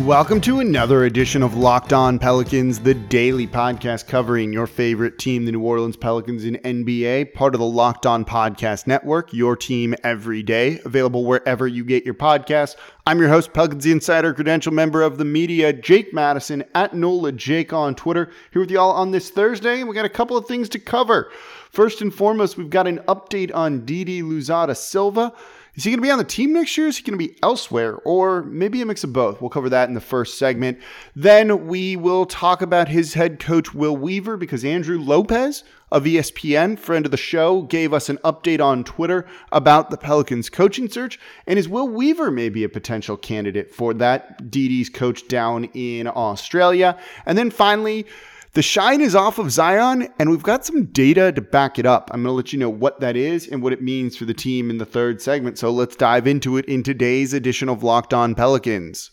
Welcome to another edition of Locked On Pelicans, the daily podcast covering your favorite team, the New Orleans Pelicans in NBA, part of the Locked On Podcast Network, your team every day, available wherever you get your podcasts. I'm your host, Pelicans Insider, credential member of the media, Jake Madison, at NOLA Jake on Twitter, here with y'all on this Thursday, we got a couple of things to cover. First and foremost, we've got an update on Didi Louzada Silva. Is he going to be on the team next year? Is he going to be elsewhere? Or maybe a mix of both? We'll cover that in the first segment. Then we will talk about his head coach, Will Weaver, because Andrew Lopez of ESPN, friend of the show, gave us an update on Twitter about the Pelicans coaching search. And is Will Weaver maybe a potential candidate for that? Didi's coach down in Australia. And then finally, the shine is off of Zion, and we've got some data to back it up. I'm going to let you know what that is and what it means for the team in the third segment. So let's dive into it in today's edition of Locked On Pelicans.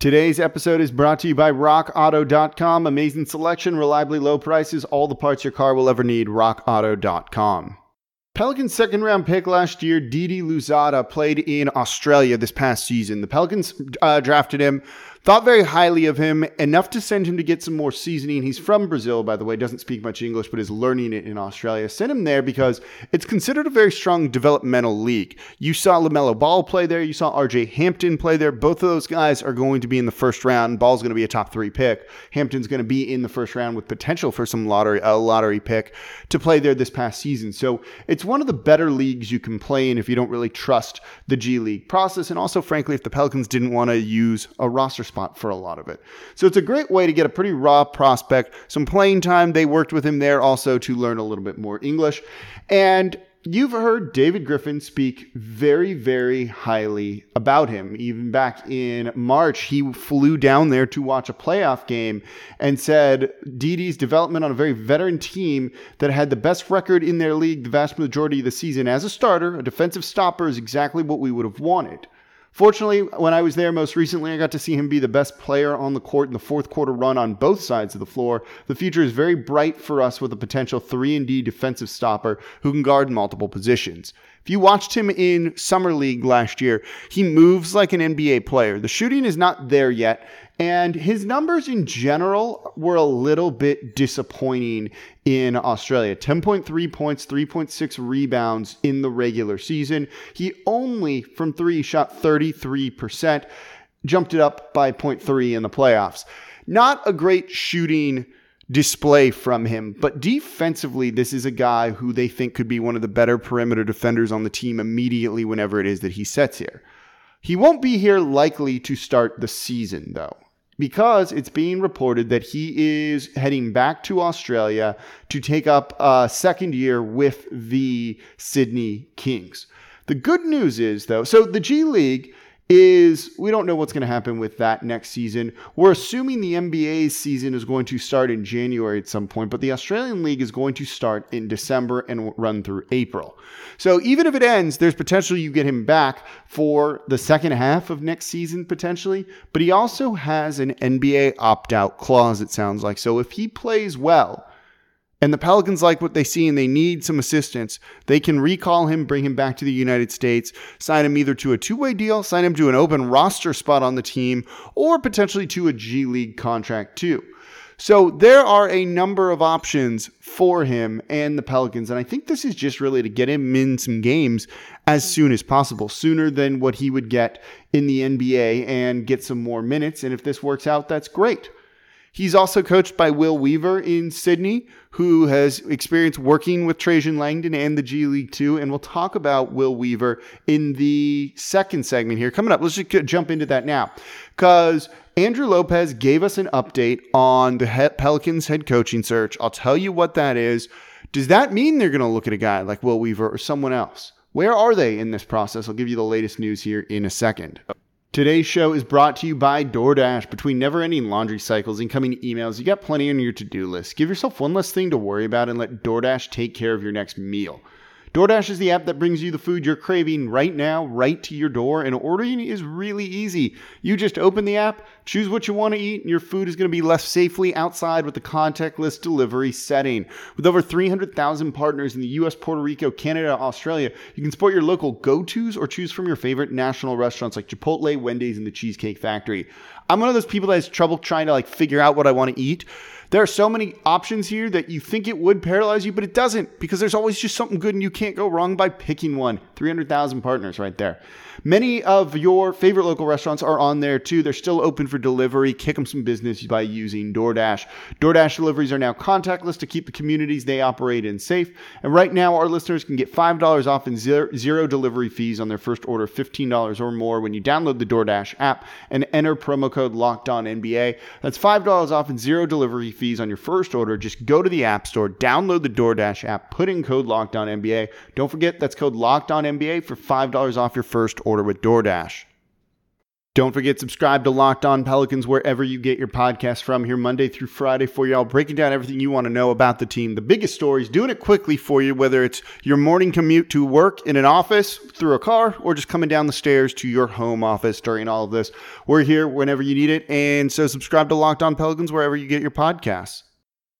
Today's episode is brought to you by RockAuto.com. Amazing selection, reliably low prices, all the parts your car will ever need. RockAuto.com. Pelicans' second round pick last year, Didi Louzada, played in Australia this past season. The Pelicans uh, drafted him Thought very highly of him, enough to send him to get some more seasoning. He's from Brazil, by the way, doesn't speak much English, but is learning it in Australia. Sent him there because it's considered a very strong developmental league. You saw LaMelo Ball play there, you saw RJ Hampton play there. Both of those guys are going to be in the first round. Ball's going to be a top three pick. Hampton's going to be in the first round with potential for some lottery, a lottery pick to play there this past season. So it's one of the better leagues you can play in if you don't really trust the G League process. And also, frankly, if the Pelicans didn't want to use a roster spot for a lot of it. So it's a great way to get a pretty raw prospect, some playing time. They worked with him there also to learn a little bit more English. And you've heard David Griffin speak very, very highly about him. Even back in March, he flew down there to watch a playoff game and said Didi's development on a very veteran team that had the best record in their league the vast majority of the season as a starter, a defensive stopper, is exactly what we would have wanted. Fortunately, when I was there most recently, I got to see him be the best player on the court in the fourth quarter run on both sides of the floor. The future is very bright for us with a potential 3 and D defensive stopper who can guard multiple positions. If you watched him in Summer League last year, he moves like an NBA player. The shooting is not there yet, and his numbers in general were a little bit disappointing in Australia 10.3 points, 3.6 rebounds in the regular season. He only from three shot 33%, jumped it up by 0.3 in the playoffs. Not a great shooting display from him. But defensively, this is a guy who they think could be one of the better perimeter defenders on the team immediately whenever it is that he sets here. He won't be here likely to start the season, though because it's being reported that he is heading back to Australia to take up a second year with the Sydney Kings. The good news is, though, so the G League is we don't know what's going to happen with that next season. We're assuming the NBA's season is going to start in January at some point, but the Australian League is going to start in December and run through April. So even if it ends, there's potential you get him back for the second half of next season potentially, but he also has an NBA opt-out clause it sounds like. So if he plays well, and the Pelicans like what they see and they need some assistance, they can recall him, bring him back to the United States, sign him either to a two way deal, sign him to an open roster spot on the team, or potentially to a G League contract too. So there are a number of options for him and the Pelicans. And I think this is just really to get him in some games as soon as possible, sooner than what he would get in the NBA and get some more minutes. And if this works out, that's great. He's also coached by Will Weaver in Sydney, who has experience working with Trajan Langdon and the G League too. And we'll talk about Will Weaver in the second segment here. Coming up, let's just jump into that now. Because Andrew Lopez gave us an update on the Pelicans head coaching search. I'll tell you what that is. Does that mean they're going to look at a guy like Will Weaver or someone else? Where are they in this process? I'll give you the latest news here in a second. Today's show is brought to you by DoorDash. Between never ending laundry cycles, incoming emails, you got plenty on your to do list. Give yourself one less thing to worry about and let DoorDash take care of your next meal. DoorDash is the app that brings you the food you're craving right now, right to your door, and ordering is really easy. You just open the app, choose what you want to eat, and your food is going to be left safely outside with the contactless delivery setting. With over 300,000 partners in the US, Puerto Rico, Canada, Australia, you can support your local go tos or choose from your favorite national restaurants like Chipotle, Wendy's, and the Cheesecake Factory. I'm one of those people that has trouble trying to like figure out what I want to eat. There are so many options here that you think it would paralyze you, but it doesn't because there's always just something good and you can't go wrong by picking one. 300,000 partners right there. Many of your favorite local restaurants are on there too. They're still open for delivery. Kick them some business by using DoorDash. DoorDash deliveries are now contactless to keep the communities they operate in safe. And right now, our listeners can get $5 off and zero, zero delivery fees on their first order of $15 or more when you download the DoorDash app and enter promo code Locked On NBA. That's $5 off and zero delivery fees on your first order. Just go to the App Store, download the DoorDash app, put in code Locked On NBA. Don't forget that's code Locked On NBA for $5 off your first order with DoorDash. Don't forget, subscribe to Locked On Pelicans wherever you get your podcast from here Monday through Friday for y'all, breaking down everything you want to know about the team. The biggest stories, doing it quickly for you, whether it's your morning commute to work in an office through a car or just coming down the stairs to your home office during all of this. We're here whenever you need it. And so subscribe to Locked On Pelicans wherever you get your podcasts.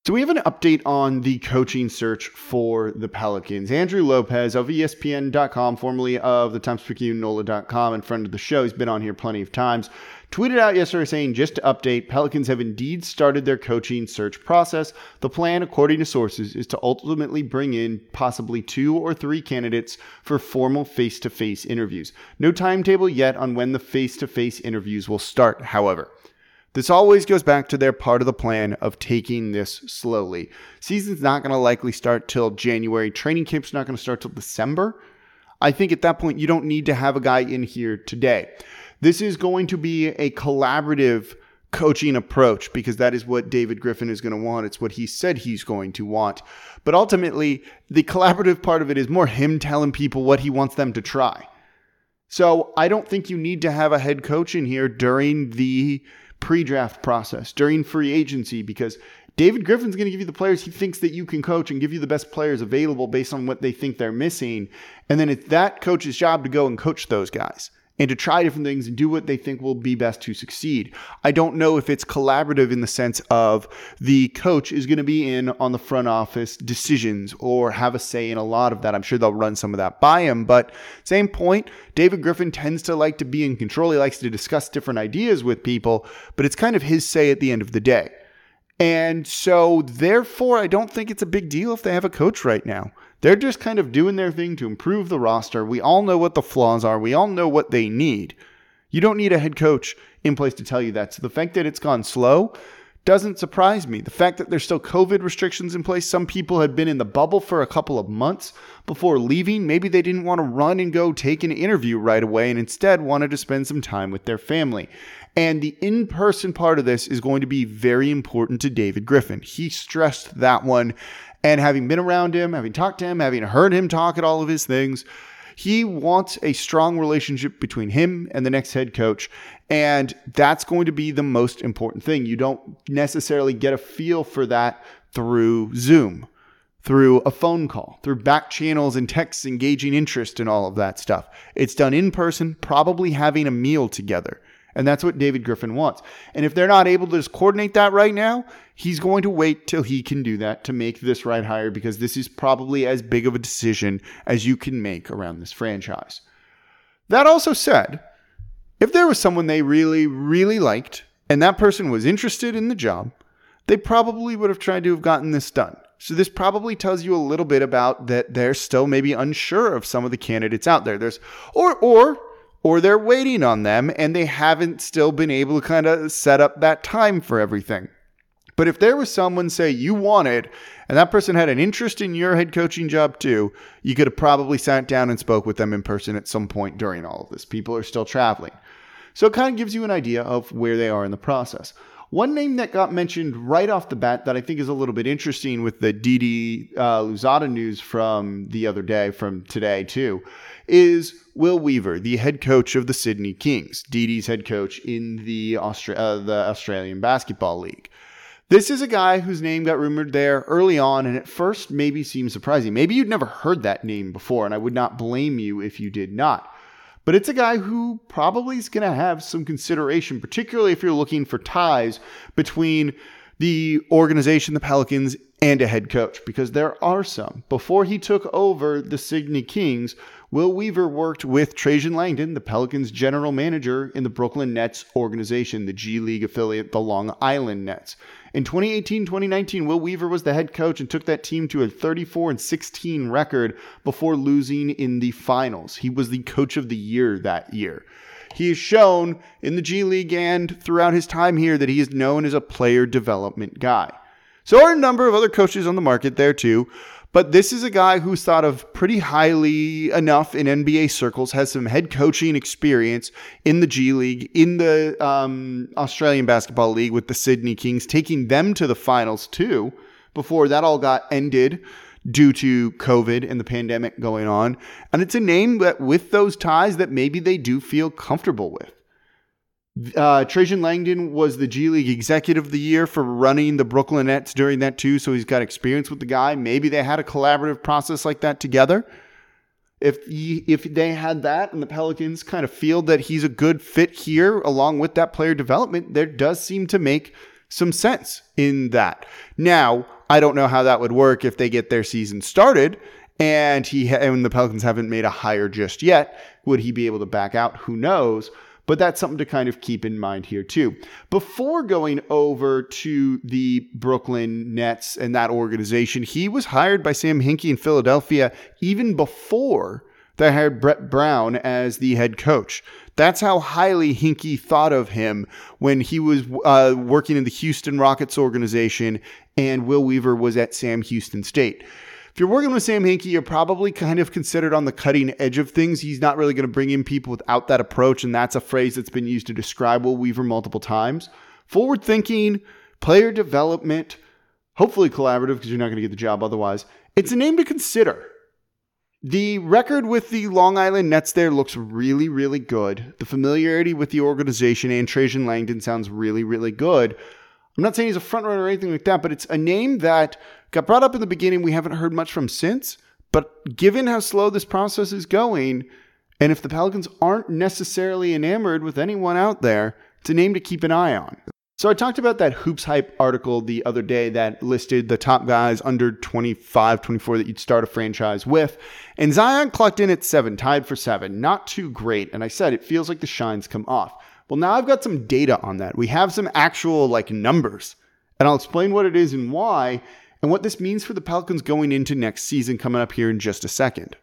So we have an update on the coaching search for the Pelicans. Andrew Lopez of ESPN.com, formerly of the Times Picayune NOLA.com and friend of the show, he's been on here plenty of times, tweeted out yesterday saying, just to update, Pelicans have indeed started their coaching search process. The plan, according to sources, is to ultimately bring in possibly two or three candidates for formal face to face interviews. No timetable yet on when the face to face interviews will start, however. This always goes back to their part of the plan of taking this slowly. Season's not going to likely start till January. Training camp's not going to start till December. I think at that point, you don't need to have a guy in here today. This is going to be a collaborative coaching approach because that is what David Griffin is going to want. It's what he said he's going to want. But ultimately, the collaborative part of it is more him telling people what he wants them to try. So I don't think you need to have a head coach in here during the pre draft process, during free agency, because David Griffin's going to give you the players he thinks that you can coach and give you the best players available based on what they think they're missing. And then it's that coach's job to go and coach those guys and to try different things and do what they think will be best to succeed. I don't know if it's collaborative in the sense of the coach is going to be in on the front office decisions or have a say in a lot of that. I'm sure they'll run some of that by him. But same point, David Griffin tends to like to be in control. He likes to discuss different ideas with people, but it's kind of his say at the end of the day. And so, therefore, I don't think it's a big deal if they have a coach right now. They're just kind of doing their thing to improve the roster. We all know what the flaws are, we all know what they need. You don't need a head coach in place to tell you that. So, the fact that it's gone slow doesn't surprise me. The fact that there's still COVID restrictions in place, some people had been in the bubble for a couple of months before leaving. Maybe they didn't want to run and go take an interview right away and instead wanted to spend some time with their family. And the in person part of this is going to be very important to David Griffin. He stressed that one. And having been around him, having talked to him, having heard him talk at all of his things, he wants a strong relationship between him and the next head coach. And that's going to be the most important thing. You don't necessarily get a feel for that through Zoom, through a phone call, through back channels and texts engaging interest and all of that stuff. It's done in person, probably having a meal together. And that's what David Griffin wants. And if they're not able to just coordinate that right now, he's going to wait till he can do that to make this right hire because this is probably as big of a decision as you can make around this franchise. That also said, if there was someone they really, really liked and that person was interested in the job, they probably would have tried to have gotten this done. So this probably tells you a little bit about that they're still maybe unsure of some of the candidates out there. There's or or or they're waiting on them and they haven't still been able to kind of set up that time for everything. But if there was someone, say, you wanted, and that person had an interest in your head coaching job too, you could have probably sat down and spoke with them in person at some point during all of this. People are still traveling. So it kind of gives you an idea of where they are in the process. One name that got mentioned right off the bat that I think is a little bit interesting with the Didi uh, Louzada news from the other day, from today too, is Will Weaver, the head coach of the Sydney Kings, Didi's head coach in the, Austra- uh, the Australian Basketball League. This is a guy whose name got rumored there early on, and at first maybe seemed surprising. Maybe you'd never heard that name before, and I would not blame you if you did not. But it's a guy who probably is going to have some consideration, particularly if you're looking for ties between the organization, the Pelicans, and a head coach, because there are some. Before he took over the Sydney Kings, Will Weaver worked with Trajan Langdon, the Pelicans general manager in the Brooklyn Nets organization, the G League affiliate, the Long Island Nets. In 2018 2019, Will Weaver was the head coach and took that team to a 34 and 16 record before losing in the finals. He was the coach of the year that year. He has shown in the G League and throughout his time here that he is known as a player development guy. So are a number of other coaches on the market there too. But this is a guy who's thought of pretty highly enough in NBA circles, has some head coaching experience in the G League, in the um, Australian Basketball League with the Sydney Kings, taking them to the finals too, before that all got ended due to COVID and the pandemic going on. And it's a name that, with those ties, that maybe they do feel comfortable with. Uh, Trajan Langdon was the G League Executive of the Year for running the Brooklyn Nets during that too, so he's got experience with the guy. Maybe they had a collaborative process like that together. If he, if they had that and the Pelicans kind of feel that he's a good fit here along with that player development, there does seem to make some sense in that. Now, I don't know how that would work if they get their season started and he and the Pelicans haven't made a hire just yet. Would he be able to back out? Who knows? But that's something to kind of keep in mind here, too. Before going over to the Brooklyn Nets and that organization, he was hired by Sam Hinkie in Philadelphia even before they hired Brett Brown as the head coach. That's how highly Hinkie thought of him when he was uh, working in the Houston Rockets organization and Will Weaver was at Sam Houston State if you're working with Sam Hinkie, you're probably kind of considered on the cutting edge of things. He's not really going to bring in people without that approach, and that's a phrase that's been used to describe Will Weaver multiple times. Forward thinking, player development, hopefully collaborative because you're not going to get the job otherwise. It's a name to consider. The record with the Long Island Nets there looks really, really good. The familiarity with the organization and Trajan Langdon sounds really, really good. I'm not saying he's a front runner or anything like that, but it's a name that got brought up in the beginning. We haven't heard much from since. But given how slow this process is going, and if the Pelicans aren't necessarily enamored with anyone out there, it's a name to keep an eye on. So I talked about that Hoops Hype article the other day that listed the top guys under 25, 24 that you'd start a franchise with. And Zion clocked in at seven, tied for seven. Not too great. And I said it feels like the shine's come off. Well, now I've got some data on that. We have some actual like numbers, and I'll explain what it is and why, and what this means for the Pelicans going into next season coming up here in just a second.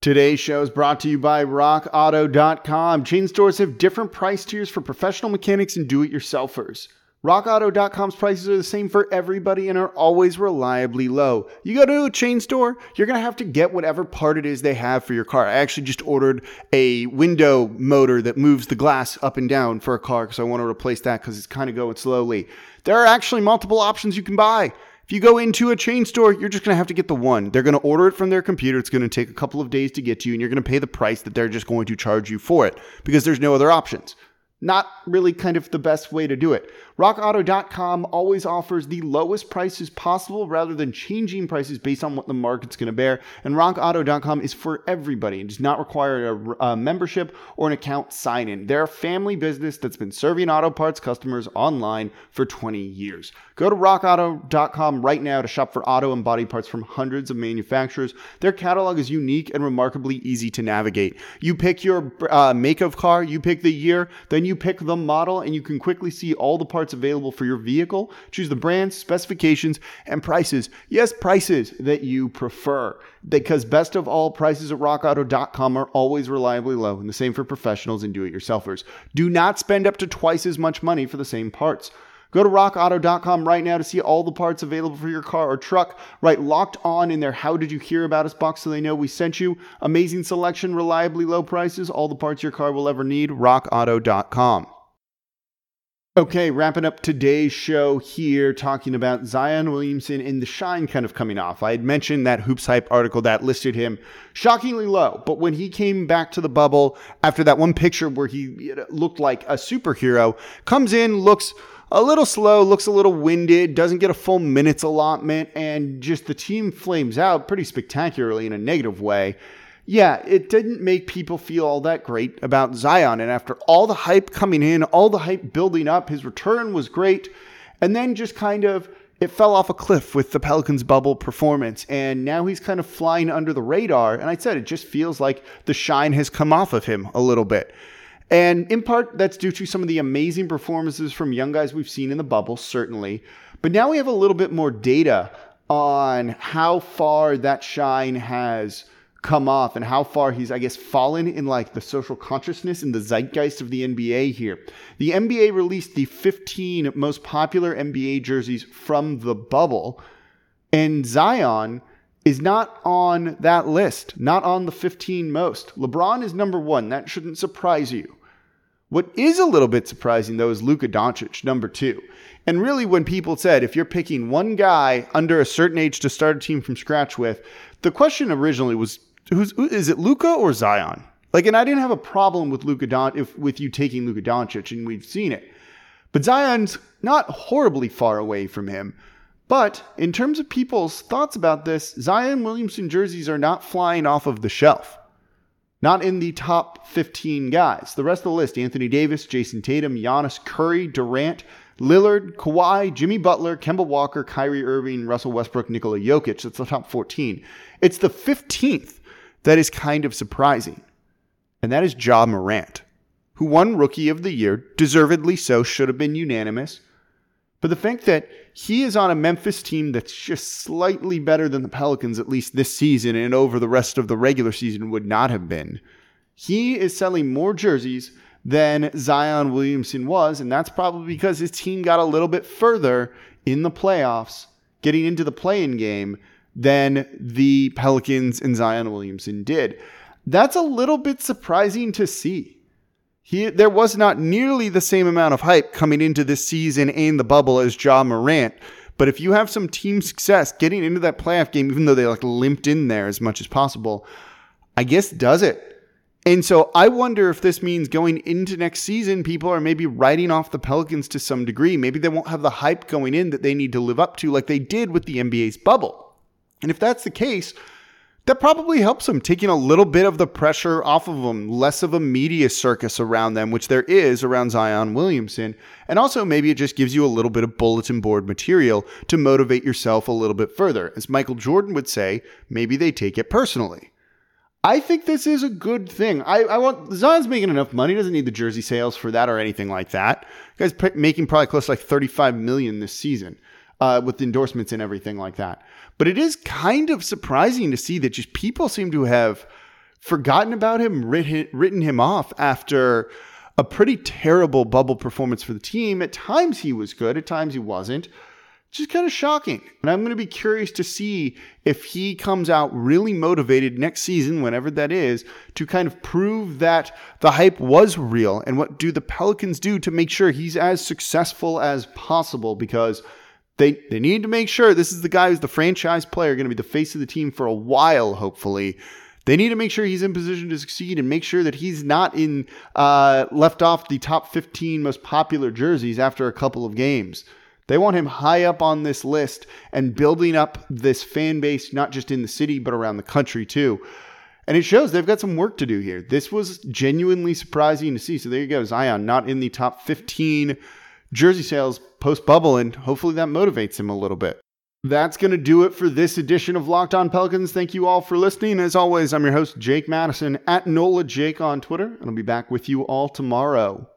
Today's show is brought to you by RockAuto.com. Chain stores have different price tiers for professional mechanics and do it yourselfers. RockAuto.com's prices are the same for everybody and are always reliably low. You go to a chain store, you're going to have to get whatever part it is they have for your car. I actually just ordered a window motor that moves the glass up and down for a car because I want to replace that because it's kind of going slowly. There are actually multiple options you can buy. If you go into a chain store, you're just going to have to get the one. They're going to order it from their computer. It's going to take a couple of days to get to you, and you're going to pay the price that they're just going to charge you for it because there's no other options. Not really kind of the best way to do it. RockAuto.com always offers the lowest prices possible rather than changing prices based on what the market's going to bear. And RockAuto.com is for everybody. It does not require a, a membership or an account sign in. They're a family business that's been serving auto parts customers online for 20 years. Go to RockAuto.com right now to shop for auto and body parts from hundreds of manufacturers. Their catalog is unique and remarkably easy to navigate. You pick your uh, make of car, you pick the year, then you pick the model, and you can quickly see all the parts available for your vehicle. Choose the brands, specifications, and prices. Yes, prices that you prefer. Because best of all, prices at rockauto.com are always reliably low, and the same for professionals and do it yourselfers. Do not spend up to twice as much money for the same parts. Go to rockauto.com right now to see all the parts available for your car or truck. Right, locked on in their How Did You Hear About Us box so they know we sent you. Amazing selection, reliably low prices, all the parts your car will ever need. rockauto.com. Okay, wrapping up today's show here, talking about Zion Williamson and the shine kind of coming off. I had mentioned that Hoops Hype article that listed him shockingly low, but when he came back to the bubble after that one picture where he looked like a superhero, comes in, looks a little slow, looks a little winded, doesn't get a full minutes allotment, and just the team flames out pretty spectacularly in a negative way. Yeah, it didn't make people feel all that great about Zion. And after all the hype coming in, all the hype building up, his return was great. And then just kind of it fell off a cliff with the Pelicans bubble performance. And now he's kind of flying under the radar. And I said it just feels like the shine has come off of him a little bit. And in part, that's due to some of the amazing performances from young guys we've seen in the bubble, certainly. But now we have a little bit more data on how far that shine has come off and how far he's, I guess, fallen in like the social consciousness and the zeitgeist of the NBA here. The NBA released the 15 most popular NBA jerseys from the bubble, and Zion is not on that list, not on the 15 most. LeBron is number one. That shouldn't surprise you. What is a little bit surprising, though, is Luka Doncic, number two. And really, when people said if you're picking one guy under a certain age to start a team from scratch with, the question originally was who's is it Luka or Zion? Like, and I didn't have a problem with Luka Don if with you taking Luka Doncic, and we've seen it. But Zion's not horribly far away from him. But in terms of people's thoughts about this, Zion Williamson jerseys are not flying off of the shelf not in the top 15 guys. The rest of the list Anthony Davis, Jayson Tatum, Giannis, Curry, Durant, Lillard, Kawhi, Jimmy Butler, Kemba Walker, Kyrie Irving, Russell Westbrook, Nikola Jokic. That's the top 14. It's the 15th that is kind of surprising, and that is Ja Morant, who won Rookie of the Year, deservedly so, should have been unanimous. But the fact that he is on a Memphis team that's just slightly better than the Pelicans, at least this season and over the rest of the regular season, would not have been. He is selling more jerseys than Zion Williamson was, and that's probably because his team got a little bit further in the playoffs, getting into the play in game, than the Pelicans and Zion Williamson did. That's a little bit surprising to see he, there was not nearly the same amount of hype coming into this season and the bubble as Ja Morant. But if you have some team success getting into that playoff game, even though they like limped in there as much as possible, I guess does it. And so I wonder if this means going into next season, people are maybe writing off the Pelicans to some degree. Maybe they won't have the hype going in that they need to live up to like they did with the NBA's bubble. And if that's the case, that probably helps them, taking a little bit of the pressure off of them, less of a media circus around them, which there is around Zion Williamson. And also, maybe it just gives you a little bit of bulletin board material to motivate yourself a little bit further. As Michael Jordan would say, maybe they take it personally. I think this is a good thing. I, I want Zion's making enough money; doesn't need the jersey sales for that or anything like that. guy's making probably close to like thirty-five million this season uh, with endorsements and everything like that. But it is kind of surprising to see that just people seem to have forgotten about him, written, written him off after a pretty terrible bubble performance for the team. At times he was good, at times he wasn't. Just kind of shocking. And I'm going to be curious to see if he comes out really motivated next season, whenever that is, to kind of prove that the hype was real. And what do the Pelicans do to make sure he's as successful as possible? Because they they need to make sure this is the guy who's the franchise player, going to be the face of the team for a while, hopefully. They need to make sure he's in position to succeed and make sure that he's not in uh, left off the top 15 most popular jerseys after a couple of games. They want him high up on this list and building up this fan base, not just in the city, but around the country too. And it shows they've got some work to do here. This was genuinely surprising to see. So there you go. Zion not in the top 15 jersey sales post bubble, and hopefully that motivates him a little bit. That's going to do it for this edition of Locked On Pelicans. Thank you all for listening. As always, I'm your host, Jake Madison, at NOLA Jake on Twitter, and I'll be back with you all tomorrow.